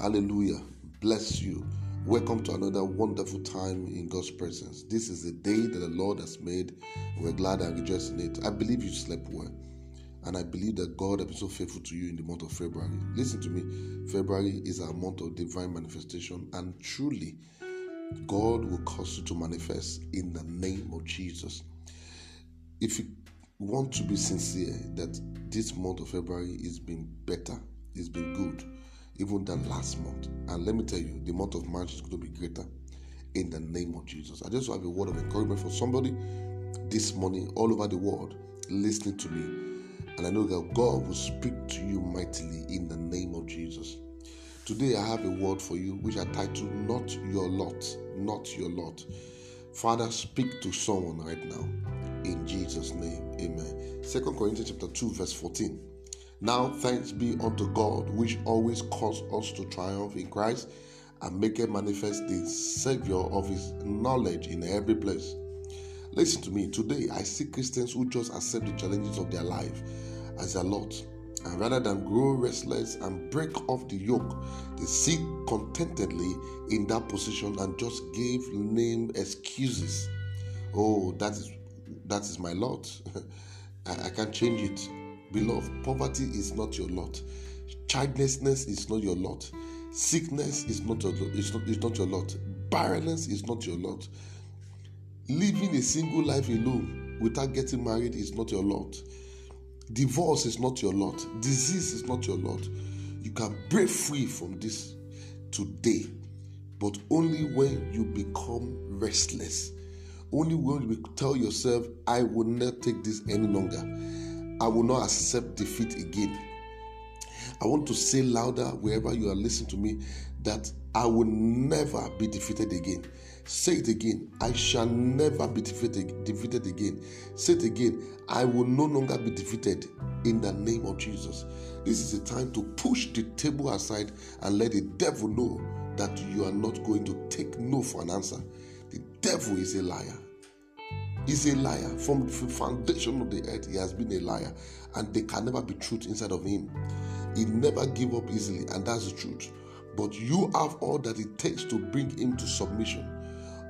Hallelujah. Bless you. Welcome to another wonderful time in God's presence. This is the day that the Lord has made. We're glad and rejoice in it. I believe you slept well. And I believe that God has been so faithful to you in the month of February. Listen to me. February is a month of divine manifestation, and truly, God will cause you to manifest in the name of Jesus. If you want to be sincere that this month of February has been better, it's been good, even than last month. And let me tell you, the month of March is going to be greater in the name of Jesus. I just have a word of encouragement for somebody this morning all over the world listening to me. And I know that God will speak to you mightily in the name of Jesus. Today I have a word for you which I titled Not Your Lot. Not Your Lot. Father, speak to someone right now in Jesus' name. Amen. Second Corinthians chapter 2, verse 14. Now thanks be unto God, which always cause us to triumph in Christ and make it manifest the Savior of his knowledge in every place. Listen to me, today I see Christians who just accept the challenges of their life as a lot. And rather than grow restless and break off the yoke, they sit contentedly in that position and just give lame excuses. Oh, that is that is my lot. I, I can't change it. Beloved, poverty is not your lot. Childlessness is not your lot. Sickness is not your not, not your lot. Barrenness is not your lot. Living a single life alone without getting married is not your lot. Divorce is not your lot. Disease is not your lot. You can break free from this today, but only when you become restless. Only when you tell yourself, I will not take this any longer. I will not accept defeat again. I want to say louder wherever you are listening to me that I will never be defeated again. Say it again. I shall never be defeated, defeated again. Say it again. I will no longer be defeated in the name of Jesus. This is a time to push the table aside and let the devil know that you are not going to take no for an answer. The devil is a liar. He's a liar. From the foundation of the earth, he has been a liar. And there can never be truth inside of him. He never give up easily, and that's the truth. But you have all that it takes to bring him to submission.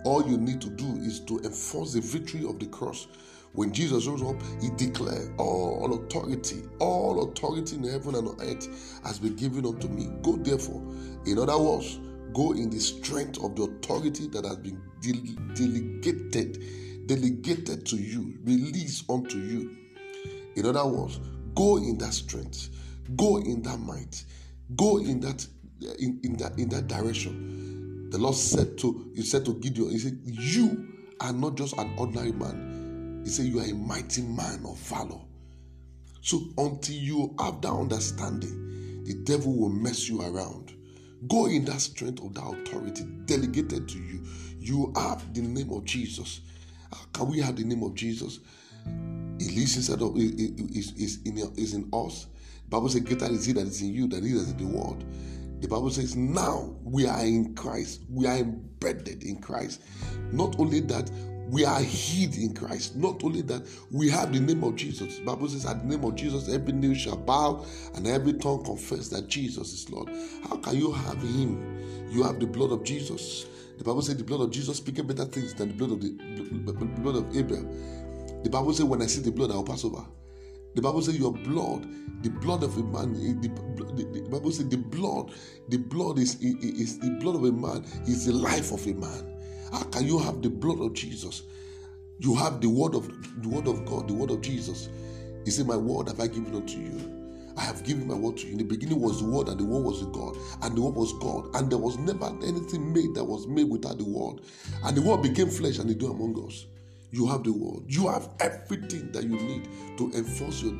All you need to do is to enforce the victory of the cross. When Jesus rose up, he declared, All authority, all authority in heaven and on earth has been given unto me. Go therefore. In other words, go in the strength of the authority that has been delegated, delegated to you, released unto you. In other words, go in that strength, go in that might, go in that in, in that in that direction. The Lord said to He said to Gideon, He said, You are not just an ordinary man. He said, You are a mighty man of valor. So until you have that understanding, the devil will mess you around. Go in that strength of that authority delegated to you. You have the name of Jesus. Can we have the name of Jesus? Oh, he lives inside of is, is, in, is in us. The Bible says, Greater is he that is in you than he that is in the world. The Bible says, now we are in Christ. We are embedded in Christ. Not only that, we are hid in Christ. Not only that, we have the name of Jesus. The Bible says, at the name of Jesus, every knee shall bow and every tongue confess that Jesus is Lord. How can you have him? You have the blood of Jesus. The Bible says the blood of Jesus speaking better things than the blood of the, the blood of Abel. The Bible says, when I see the blood, I will pass over. The Bible says your blood, the blood of a man, the, the, the Bible says the blood, the blood is, is, is the blood of a man is the life of a man. How can you have the blood of Jesus? You have the word of the word of God, the word of Jesus. He said, My word have I given unto you. I have given my word to you. In the beginning was the word, and the word was God, and the word was God, and there was never anything made that was made without the word. And the word became flesh and it dwelt among us. You have the word. You have everything that you need to enforce your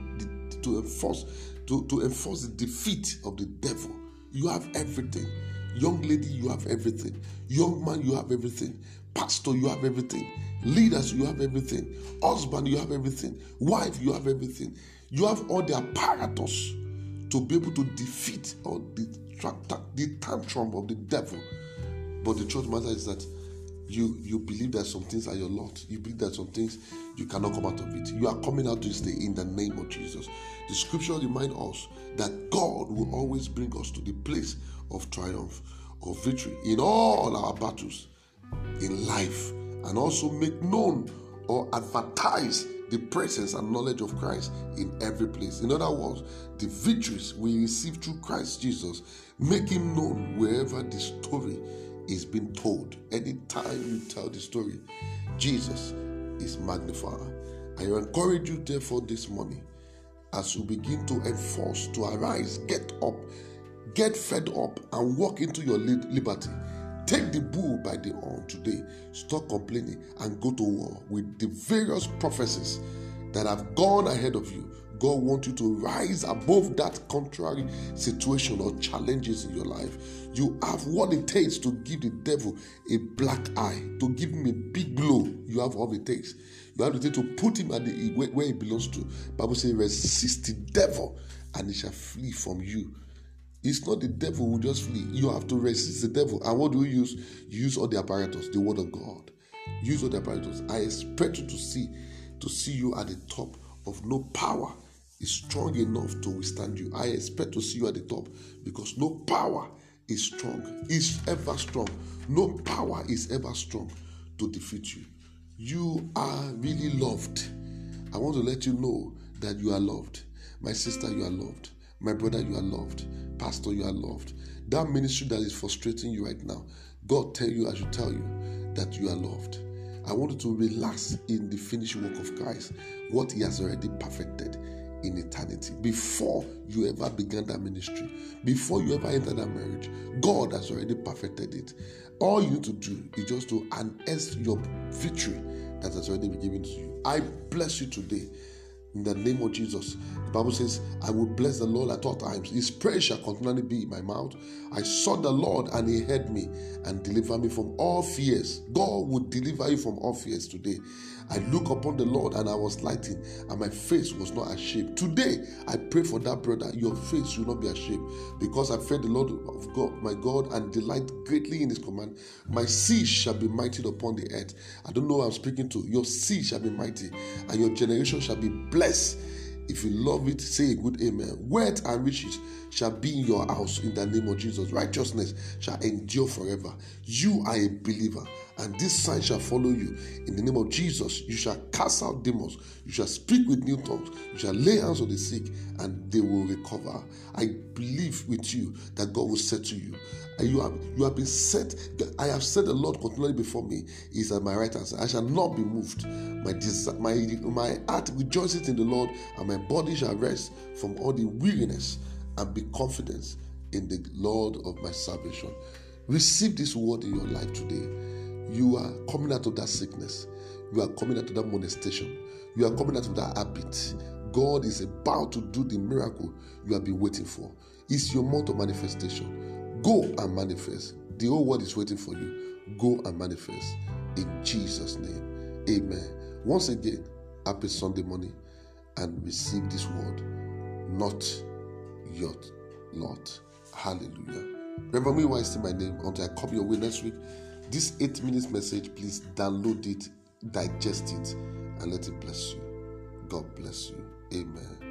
to enforce to, to enforce the defeat of the devil. You have everything. Young lady, you have everything. Young man, you have everything. Pastor, you have everything. Leaders, you have everything. Husband, you have everything. Wife, you have everything. You have all the apparatus to be able to defeat or the, tantrum of the devil. But the truth matter is that you you believe that some things are your lot. You believe that some things you cannot come out of it. You are coming out this day in the name of Jesus. The scripture remind us that God will always bring us to the place of triumph, of victory in all our battles in life, and also make known or advertise the presence and knowledge of Christ in every place. In other words, the victories we receive through Christ Jesus make him known wherever the story is being told. Anytime you tell the story, Jesus is magnified. I encourage you, therefore, this morning as you begin to enforce, to arise, get up, get fed up, and walk into your liberty. Take the bull by the horn today. Stop complaining and go to war with the various prophecies that have gone ahead of you God wants you to rise above that contrary situation or challenges in your life. You have what it takes to give the devil a black eye, to give him a big blow. You have all it takes. You have to to put him at the where, where he belongs to. Bible says, resist the devil, and he shall flee from you. It's not the devil who just flee. You have to resist the devil. And what do you use? Use all the apparatus, the word of God. Use all the apparatus. I expect you to see to see you at the top of no power is strong enough to withstand you. I expect to see you at the top because no power is strong, is ever strong. No power is ever strong to defeat you. You are really loved. I want to let you know that you are loved. My sister, you are loved. My brother, you are loved. Pastor, you are loved. That ministry that is frustrating you right now, God tell you, I should tell you that you are loved. I want you to relax in the finished work of Christ, what He has already perfected in eternity before you ever began that ministry, before you ever entered that marriage. God has already perfected it. All you need to do is just to unearth your victory that has already been given to you. I bless you today in the name of Jesus. The Bible says, I will bless the Lord at all times. His praise shall continually be in my mouth. I sought the Lord and he heard me and delivered me from all fears. God will deliver you from all fears today. I look upon the Lord and I was lightened, and my face was not ashamed. Today, I pray for that brother. Your face will not be ashamed because I fear the Lord of God, my God, and delight greatly in his command. My seed shall be mighty upon the earth. I don't know who I'm speaking to. Your seed shall be mighty, and your generation shall be blessed. If you love it, say a good amen. Wealth and riches shall be in your house in the name of Jesus. Righteousness shall endure forever. You are a believer, and this sign shall follow you. In the name of Jesus, you shall cast out demons. You shall speak with new tongues. You shall lay hands on the sick, and they will recover. I believe with you that God will settle you. And you have you have been set. I have said the Lord continually before me is at my right hand. I shall not be moved. My my my heart rejoices in the Lord, and my body shall rest from all the weariness and be confident in the Lord of my salvation. Receive this word in your life today. You are coming out of that sickness. You are coming out of that molestation. You are coming out of that habit. God is about to do the miracle you have been waiting for. It's your month of manifestation. Go and manifest. The whole world is waiting for you. Go and manifest. In Jesus' name. Amen. Once again, happy Sunday morning and receive this word. Not your Lord. Hallelujah. Remember me while I say my name until I come your way next week. This eight minutes message, please download it, digest it, and let it bless you. God bless you. Amen.